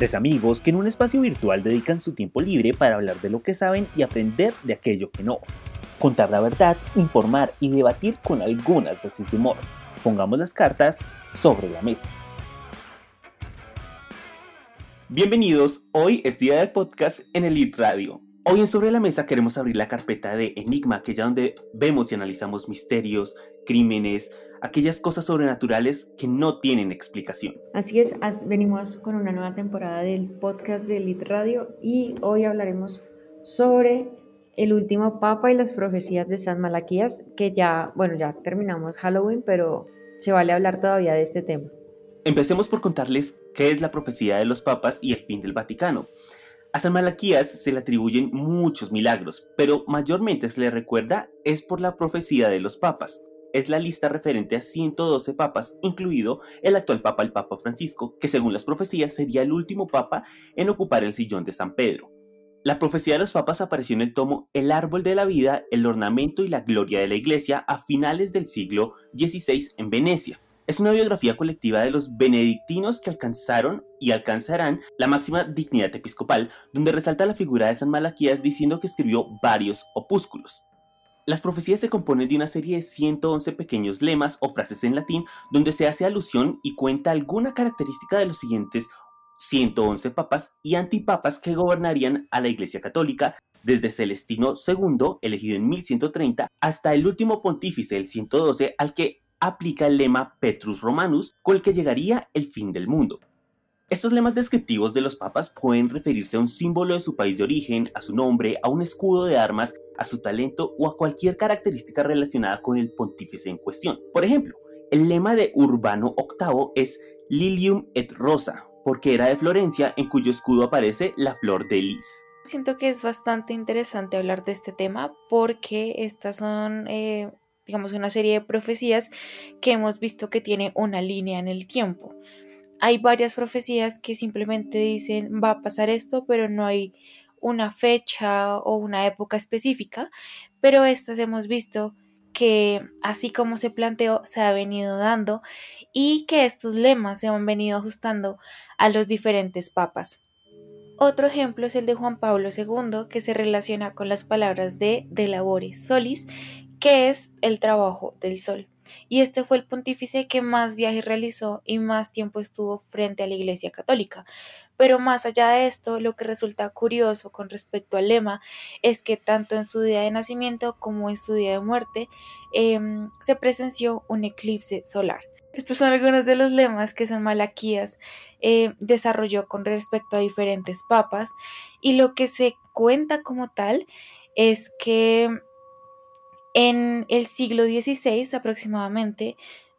Tres amigos que en un espacio virtual dedican su tiempo libre para hablar de lo que saben y aprender de aquello que no. Contar la verdad, informar y debatir con algunas de humor. Pongamos las cartas sobre la mesa. Bienvenidos, hoy es día del podcast en Elite Radio. Hoy en Sobre la Mesa queremos abrir la carpeta de Enigma, aquella donde vemos y analizamos misterios, crímenes, aquellas cosas sobrenaturales que no tienen explicación. Así es, venimos con una nueva temporada del podcast de Elite Radio y hoy hablaremos sobre el último papa y las profecías de San Malaquías, que ya, bueno, ya terminamos Halloween, pero se vale hablar todavía de este tema. Empecemos por contarles qué es la profecía de los papas y el fin del Vaticano. A San Malaquías se le atribuyen muchos milagros, pero mayormente se le recuerda es por la profecía de los papas es la lista referente a 112 papas, incluido el actual papa, el Papa Francisco, que según las profecías sería el último papa en ocupar el sillón de San Pedro. La profecía de los papas apareció en el tomo El árbol de la vida, el ornamento y la gloria de la iglesia a finales del siglo XVI en Venecia. Es una biografía colectiva de los benedictinos que alcanzaron y alcanzarán la máxima dignidad episcopal, donde resalta la figura de San Malaquías diciendo que escribió varios opúsculos. Las profecías se componen de una serie de 111 pequeños lemas o frases en latín donde se hace alusión y cuenta alguna característica de los siguientes 111 papas y antipapas que gobernarían a la Iglesia Católica desde Celestino II, elegido en 1130, hasta el último pontífice, el 112, al que aplica el lema Petrus Romanus, con el que llegaría el fin del mundo. Estos lemas descriptivos de los papas pueden referirse a un símbolo de su país de origen, a su nombre, a un escudo de armas, a su talento o a cualquier característica relacionada con el pontífice en cuestión. Por ejemplo, el lema de Urbano VIII es Lilium et Rosa, porque era de Florencia, en cuyo escudo aparece la flor de lis. Siento que es bastante interesante hablar de este tema porque estas son, eh, digamos, una serie de profecías que hemos visto que tiene una línea en el tiempo hay varias profecías que simplemente dicen va a pasar esto, pero no hay una fecha o una época específica, pero estas hemos visto que así como se planteó se ha venido dando y que estos lemas se han venido ajustando a los diferentes papas. Otro ejemplo es el de Juan Pablo II, que se relaciona con las palabras de de labore solis, que es el trabajo del sol y este fue el pontífice que más viajes realizó y más tiempo estuvo frente a la Iglesia Católica. Pero más allá de esto, lo que resulta curioso con respecto al lema es que tanto en su día de nacimiento como en su día de muerte em, se presenció un eclipse solar. Estos son algunos de los lemas que San Malaquías eh, desarrolló con respecto a diferentes papas y lo que se cuenta como tal es que en el siglo XVI aproximadamente,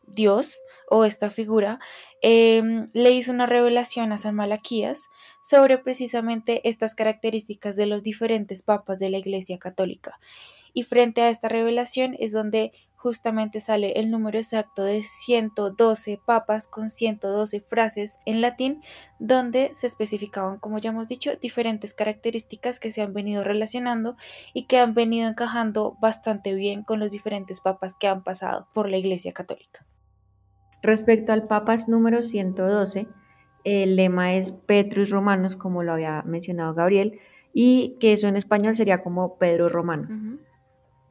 Dios o esta figura em, le hizo una revelación a San Malaquías sobre precisamente estas características de los diferentes papas de la Iglesia Católica. Y frente a esta revelación es donde justamente sale el número exacto de 112 papas con 112 frases en latín donde se especificaban, como ya hemos dicho, diferentes características que se han venido relacionando y que han venido encajando bastante bien con los diferentes papas que han pasado por la Iglesia Católica. Respecto al papas número 112, el lema es Petrus Romanos, como lo había mencionado Gabriel, y que eso en español sería como Pedro Romano.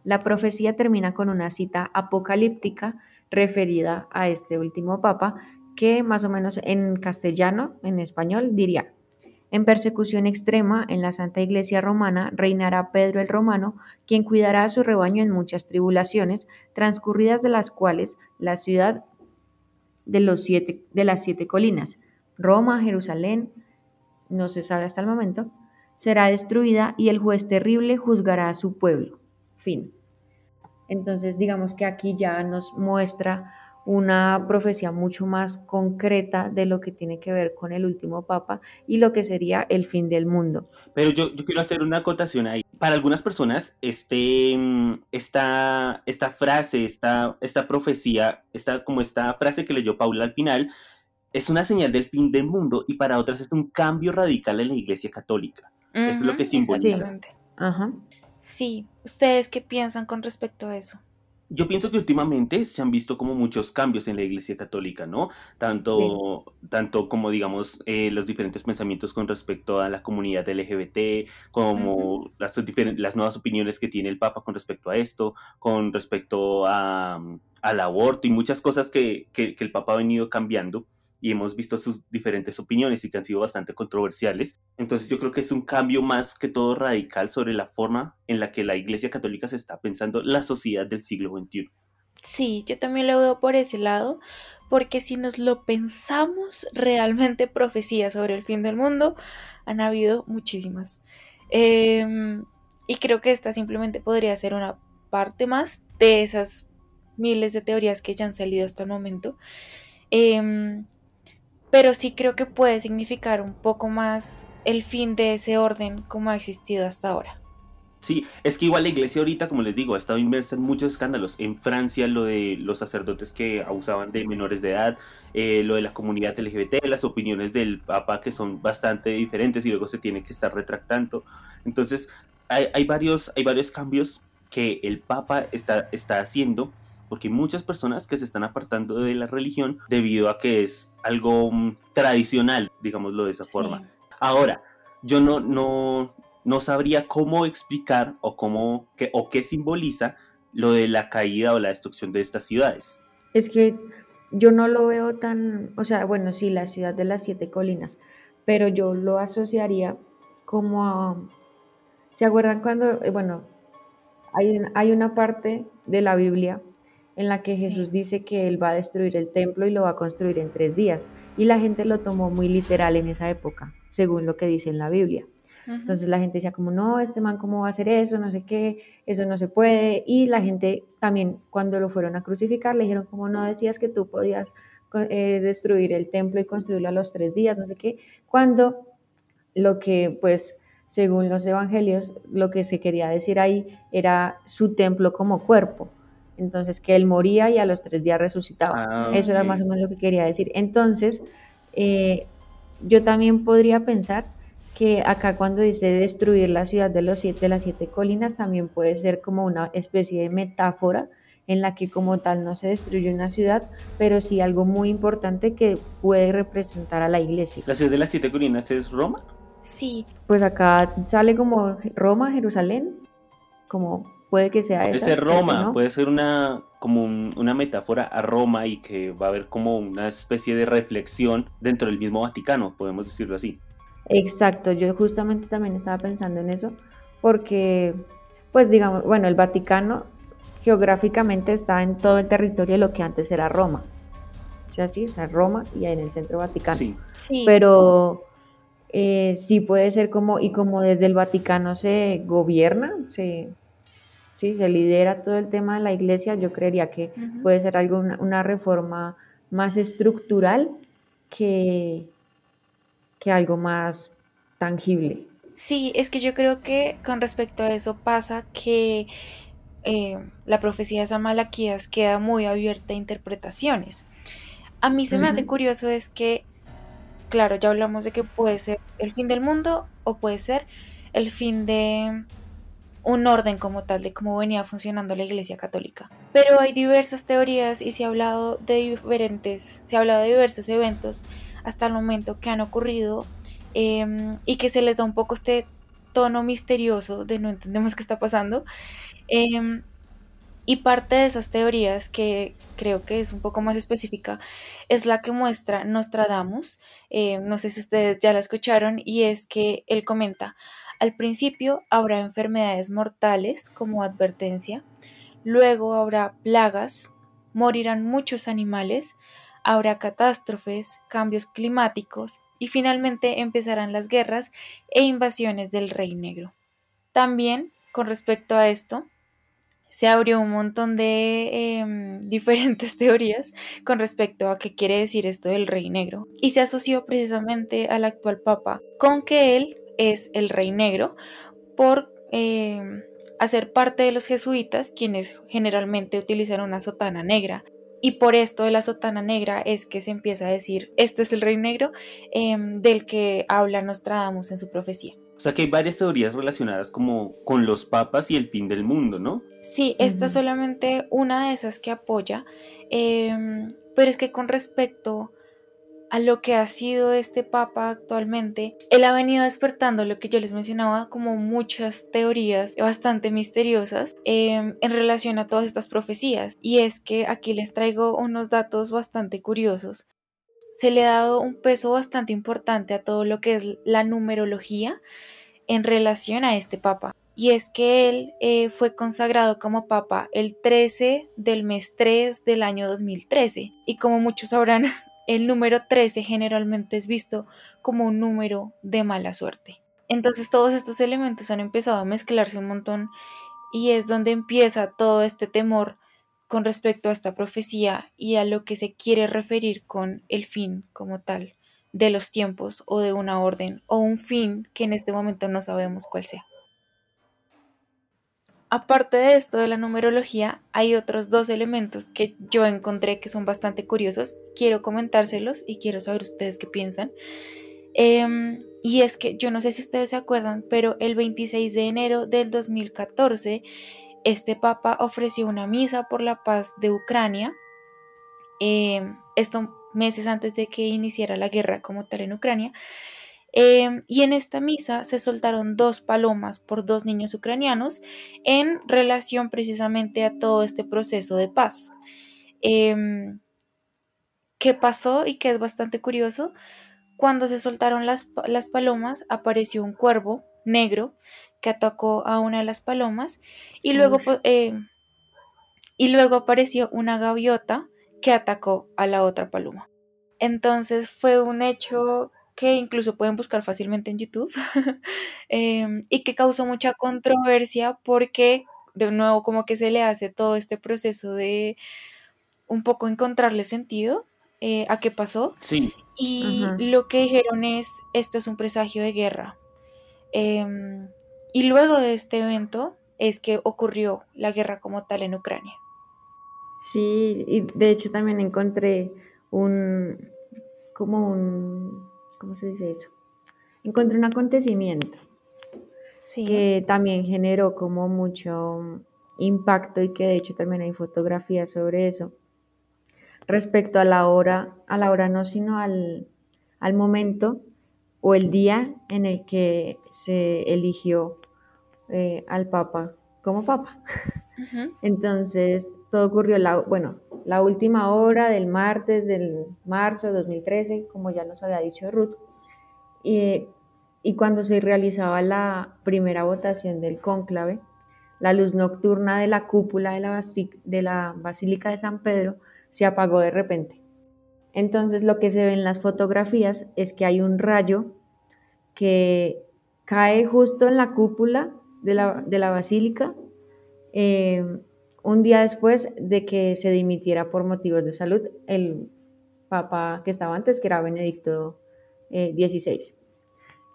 La profecía termina con una cita apocalíptica referida a este último papa que más o menos en castellano, en español, diría, en persecución extrema en la Santa Iglesia Romana reinará Pedro el Romano, quien cuidará a su rebaño en muchas tribulaciones, transcurridas de las cuales la ciudad de, los siete, de las siete colinas, Roma, Jerusalén, no se sabe hasta el momento, será destruida y el juez terrible juzgará a su pueblo. Fin. Entonces, digamos que aquí ya nos muestra una profecía mucho más concreta de lo que tiene que ver con el último papa y lo que sería el fin del mundo. Pero yo, quiero hacer una acotación ahí. Para algunas personas, este, esta, esta frase, esta, esta profecía, esta, como esta frase que leyó Paula al final, es una señal del fin del mundo y para otras es un cambio radical en la Iglesia Católica. es lo que simboliza. Ajá. Sí, ¿ustedes qué piensan con respecto a eso? yo pienso que últimamente se han visto como muchos cambios en la Iglesia Católica, ¿no? Tanto, tanto como, digamos, eh, los diferentes pensamientos con respecto a la comunidad LGBT, como las, las nuevas opiniones que tiene el Papa con respecto a esto, con respecto a, al aborto y muchas cosas que, que, que el Papa ha venido cambiando y hemos visto sus diferentes opiniones y que han sido bastante controversiales. Entonces yo creo que es un cambio más que todo radical sobre la forma en la que la Iglesia Católica se está pensando la sociedad del siglo XXI. Sí, yo también lo veo por ese lado, porque si nos lo pensamos, realmente profecías sobre el fin del mundo han habido muchísimas. Em, y creo que esta simplemente podría ser una parte más de esas miles de teorías que ya han salido hasta el momento. Eh, pero sí creo que puede significar un poco más el fin de ese orden como ha existido hasta ahora. Sí, es que igual la iglesia ahorita, como les digo, ha estado inmersa en muchos escándalos. En Francia, lo de los sacerdotes que abusaban de menores de edad, eh, lo de la comunidad LGBT, las opiniones del Papa que son bastante diferentes y luego se tiene que estar retractando. Entonces, hay, hay varios, hay varios cambios que el Papa está, está haciendo porque hay muchas personas que se están apartando de la religión debido a que es algo mm, tradicional, digámoslo de esa forma. Ahora, yo no, no, no sabría cómo explicar o cómo qué, o qué simboliza lo de la caída o la destrucción de estas ciudades. Es que yo no lo veo tan, o sea, bueno, sí, la ciudad de las siete colinas, pero yo lo asociaría como a, ¿se acuerdan cuando, eh, bueno, hay, hay una parte de la Biblia en la que Jesús dice que Él va a destruir el templo y lo va a construir en tres días. Y la gente lo tomó muy literal en esa época, según lo que dice en la Biblia. Entonces la gente decía como, no, este man, ¿cómo va a hacer eso? No sé qué, eso no se puede. Y la gente también, cuando lo fueron a crucificar, le dijeron como, no decías que tú podías eh, destruir el templo y construirlo a los tres días, no sé qué. Cuando lo que, pues, según los evangelios, lo que se quería decir ahí era su templo como cuerpo entonces que él moría y a los tres días resucitaba. Ah, Eso era más o menos lo que quería decir. Entonces, eh, yo también podría pensar que acá cuando dice destruir la ciudad de, los siete, de las siete colinas, también puede ser como una especie de metáfora en la que como tal no se destruye una ciudad, pero sí algo muy importante que puede representar a la iglesia. ¿La ciudad de las siete colinas es Roma? Sí. Pues acá sale como Roma, Jerusalén, como puede que sea puede ser Roma, puede ser una como una metáfora a Roma y que va a haber como una especie de reflexión dentro del mismo Vaticano, podemos decirlo así. Exacto, yo justamente también estaba pensando en eso, porque, pues digamos, bueno, el Vaticano geográficamente está en todo el territorio de lo que antes era Roma. O sea, sí, o sea, Roma y en el centro Vaticano. Sí. sí. Pero eh, sí puede ser como, y como desde el Vaticano se gobierna, se, ¿sí? se lidera todo el tema de la iglesia, yo creería que puede ser algo, una, reforma más estructural que, que algo más tangible. Sí, es que yo creo que con respecto a eso pasa que eh, la profecía de San Malaquías queda muy abierta a interpretaciones. A mí se me hace curioso es que, claro, ya hablamos de que puede ser el fin del mundo o puede ser el fin de un orden como tal de cómo venía funcionando la Iglesia Católica. Pero hay diversas teorías y se ha hablado de diferentes, se ha hablado de diversos eventos hasta el momento que han ocurrido em, y que se les da un poco este tono misterioso de no entendemos qué está pasando. Em, y parte de esas teorías, que creo que es un poco más específica, es la que muestra Nostradamus. Eh, no sé si ustedes ya la escucharon, y es que él comenta, al principio habrá enfermedades mortales como advertencia, luego habrá plagas, morirán muchos animales, habrá catástrofes, cambios climáticos y finalmente empezarán las guerras e invasiones del Rey Negro. También, con respecto a esto, se abrió un montón de em, diferentes teorías con respecto a qué quiere decir esto del Rey Negro y se asoció precisamente al actual Papa con que él es el Rey Negro por eh, hacer parte de los jesuitas, quienes generalmente utilizan una sotana negra. Y por esto de la sotana negra es que se empieza a decir, este es el Rey Negro em, del que habla Nostradamus en su profecía. O sea que hay varias teorías relacionadas como con los papas y el fin del mundo, ¿no? Sí, esta es solamente una de esas que apoya, em, pero es que con respecto a lo que ha sido este papa actualmente, él ha venido despertando lo que yo les mencionaba como muchas teorías bastante misteriosas em, en relación a todas estas profecías. Y es que aquí les traigo unos datos bastante curiosos. Se le ha dado un peso bastante importante a todo lo que es la numerología en relación a este papa. Y es que él eh, fue consagrado como papa el 13 del mes 3 del año 2013. Y como muchos sabrán, el número 13 generalmente es visto como un número de mala suerte. Entonces todos estos elementos han empezado a mezclarse un montón y es donde empieza todo este temor con respecto a esta profecía y a lo que se quiere referir con el fin como tal de los tiempos o de una orden o un fin que en este momento no sabemos cuál sea. Aparte de esto de la numerología, hay otros dos elementos que yo encontré que son bastante curiosos. Quiero comentárselos y quiero saber ustedes qué piensan. Em, y es que yo no sé si ustedes se acuerdan, pero el 26 de enero del 2014, este papa ofreció una misa por la paz de Ucrania. Em, esto meses antes de que iniciara la guerra como tal en Ucrania. Em, y en esta misa se soltaron dos palomas por dos niños ucranianos en relación precisamente a todo este proceso de paz. Em, ¿Qué pasó y que es bastante curioso? Cuando se soltaron las, las palomas apareció un cuervo negro que atacó a una de las palomas y luego, em, y luego apareció una gaviota que atacó a la otra paloma. Entonces fue un hecho que incluso pueden buscar fácilmente en YouTube em, y que causó mucha controversia porque de nuevo como que se le hace todo este proceso de un poco encontrarle sentido eh, a qué pasó. Sí. Y lo que dijeron es, esto es un presagio de guerra. Em, y luego de este evento es que ocurrió la guerra como tal en Ucrania. Sí, y de hecho también encontré un, como un, ¿cómo se dice eso? Encontré un acontecimiento que también generó como mucho impacto y que de hecho también hay fotografías sobre eso respecto a la hora, a la hora no, sino al, momento o el día en el que se eligió eh, al Papa como Papa. Entonces, todo ocurrió, la, bueno, la última hora del martes del marzo de 2013, como ya nos había dicho Ruth, y, y cuando se realizaba la primera votación del cónclave, la luz nocturna de la cúpula de la, de la Basílica de San Pedro se apagó de repente. Entonces lo que se ve en las fotografías es que hay un rayo que cae justo en la cúpula de la, de la basílica eh, un día después de que se dimitiera por motivos de salud el papa que estaba antes, que era Benedicto XVI. Eh,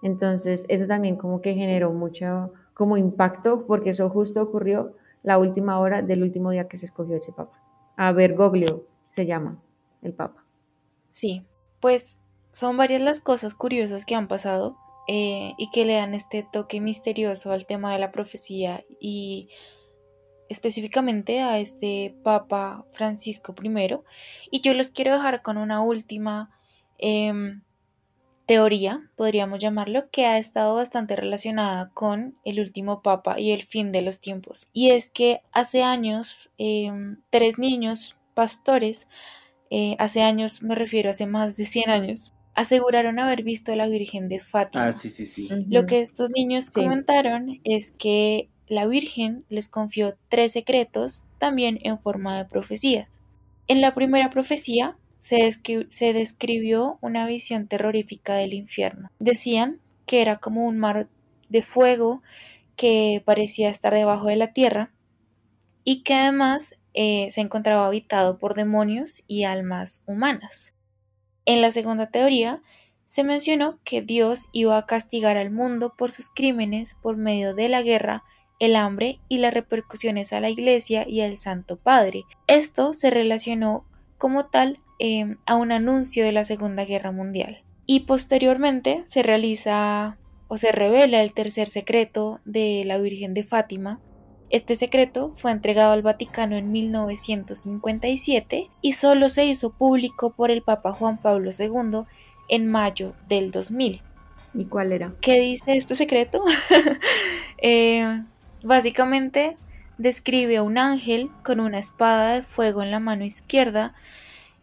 Entonces, eso también como que generó mucho como impacto, porque eso justo ocurrió la última hora del último día que se escogió ese papa. A Bergoglio se llama el papa. Sí, pues son varias las cosas curiosas que han pasado eh, y que le dan este toque misterioso al tema de la profecía y específicamente a este Papa Francisco I. Y yo los quiero dejar con una última em, teoría, podríamos llamarlo, que ha estado bastante relacionada con el último Papa y el fin de los tiempos. Y es que hace años, em, tres niños pastores, eh, hace años me refiero, hace más de 100 años, aseguraron haber visto a la Virgen de Fátima. Ah, sí, sí, sí. Lo que estos niños comentaron es que la Virgen les confió tres secretos, también en forma de profecías. En la primera profecía se, describió una visión terrorífica del infierno. Decían que era como un mar de fuego que parecía estar debajo de la tierra y que además eh, se encontraba habitado por demonios y almas humanas. En la segunda teoría se mencionó que Dios iba a castigar al mundo por sus crímenes por medio de la guerra el hambre y las repercusiones a la Iglesia y al Santo Padre. Esto se relacionó como tal em, a un anuncio de la Segunda Guerra Mundial. Y posteriormente se realiza o se revela el tercer secreto de la Virgen de Fátima. Este secreto fue entregado al Vaticano en 1957 y solo se hizo público por el Papa Juan Pablo II en mayo del 2000. ¿Y cuál era? ¿Qué dice este secreto? Eh, básicamente describe a un ángel con una espada de fuego en la mano izquierda,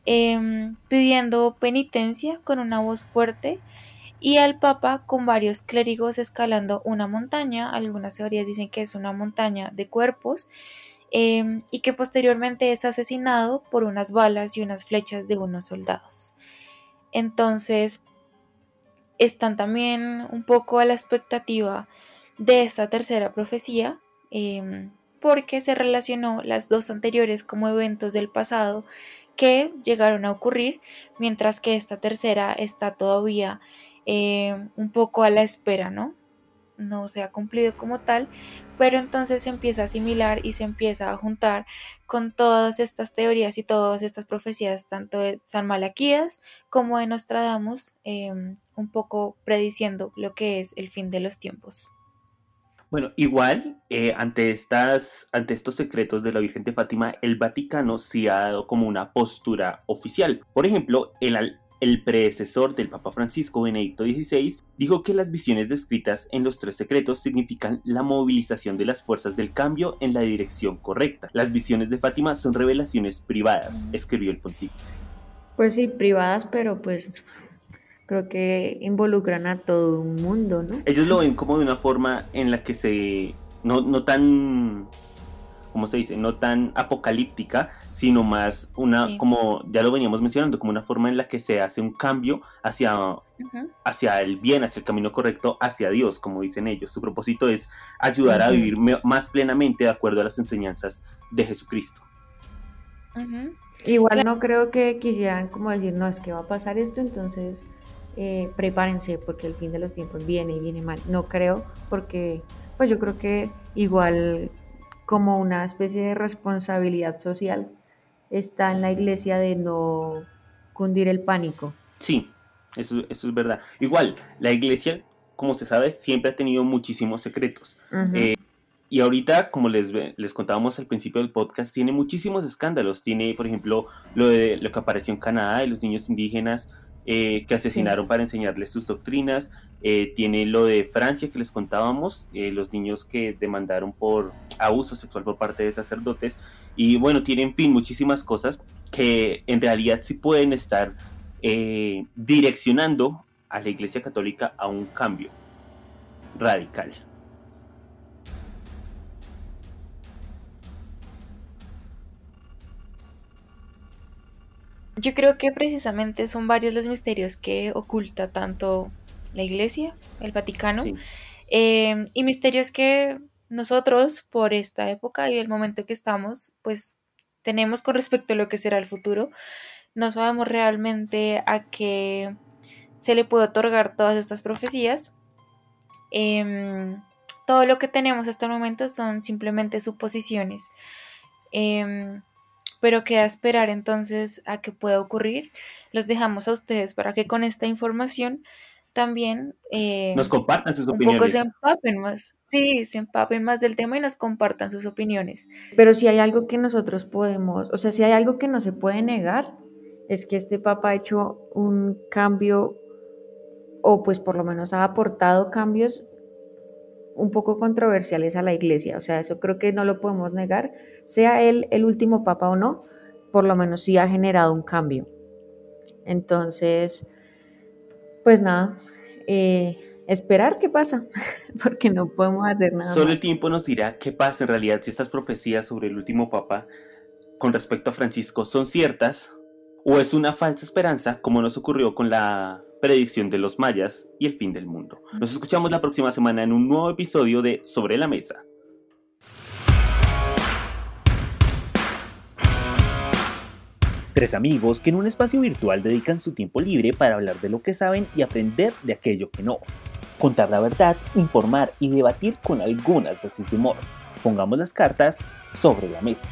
em, pidiendo penitencia con una voz fuerte y al Papa con varios clérigos escalando una montaña, algunas teorías dicen que es una montaña de cuerpos, em, y que posteriormente es asesinado por unas balas y unas flechas de unos soldados. Entonces, están también un poco a la expectativa de esta tercera profecía, em, porque se relacionó las dos anteriores como eventos del pasado que llegaron a ocurrir, mientras que esta tercera está todavía eh, un poco a la espera, ¿no? No se ha cumplido como tal, pero entonces se empieza a asimilar y se empieza a juntar con todas estas teorías y todas estas profecías, tanto de San Malaquías como de Nostradamus, em, un poco prediciendo lo que es el fin de los tiempos. Bueno, igual, eh, ante, estas, ante estos secretos de la Virgen de Fátima, el Vaticano sí ha dado como una postura oficial. Por ejemplo, el, el predecesor del Papa Francisco, Benedicto XVI, dijo que las visiones descritas en los tres secretos significan la movilización de las fuerzas del cambio en la dirección correcta. Las visiones de Fátima son revelaciones privadas, escribió el pontífice. Pues sí, privadas, pero pues creo que involucran a todo un mundo, ¿no? Ellos lo ven como de una forma en la que se... no, no tan como se dice, no tan apocalíptica, sino más una, como ya lo veníamos mencionando, como una forma en la que se hace un cambio hacia, hacia el bien, hacia el camino correcto, hacia Dios, como dicen ellos. Su propósito es ayudar a vivir más plenamente de acuerdo a las enseñanzas de Jesucristo. Igual no creo que quisieran como decir, no, es que va a pasar esto, entonces eh, prepárense porque el fin de los tiempos viene y viene mal. No creo, porque pues yo creo que igual como una especie de responsabilidad social está en la iglesia de no cundir el pánico. Sí, eso, es verdad. Igual, la iglesia, como se sabe, siempre ha tenido muchísimos secretos. Eh, y ahorita, como les, les contábamos al principio del podcast, tiene muchísimos escándalos. Tiene, por ejemplo, lo de lo que apareció en Canadá de los niños indígenas eh, que asesinaron para enseñarles sus doctrinas. Eh, tiene lo de Francia que les contábamos, eh, los niños que demandaron por abuso sexual por parte de sacerdotes. Y bueno, tiene en fin muchísimas cosas que en realidad sí pueden estar direccionando a la Iglesia Católica a un cambio radical. Yo creo que precisamente son varios los misterios que oculta tanto la Iglesia, el Vaticano, em, y misterios que nosotros, por esta época y el momento que estamos, pues tenemos con respecto a lo que será el futuro. No sabemos realmente a qué se le puede otorgar todas estas profecías. Em, todo lo que tenemos hasta el momento son simplemente suposiciones. Em, pero queda esperar entonces a que pueda ocurrir. Los dejamos a ustedes para que con esta información también eh, nos compartan sus opiniones. Un poco se empapen más, sí, se empapen más del tema y nos compartan sus opiniones. Pero si hay algo que nosotros podemos, o sea, si hay algo que no se puede negar, es que este Papa ha hecho un cambio, o pues por lo menos ha aportado cambios un poco controversiales a la iglesia. O sea, eso creo que no lo podemos negar. Sea él el último papa o no, por lo menos sí ha generado un cambio. Entonces, pues nada, eh, esperar qué pasa, porque no podemos hacer nada. Solo el tiempo nos dirá qué pasa en realidad si estas profecías sobre el último papa con respecto a Francisco son ciertas o es una falsa esperanza como nos ocurrió con la predicción de los mayas y el fin del mundo. Nos escuchamos la próxima semana en un nuevo episodio de Sobre la Mesa. Tres amigos que en un espacio virtual dedican su tiempo libre para hablar de lo que saben y aprender de aquello que no. Contar la verdad, informar y debatir con algunas de humor. Pongamos las cartas sobre la mesa.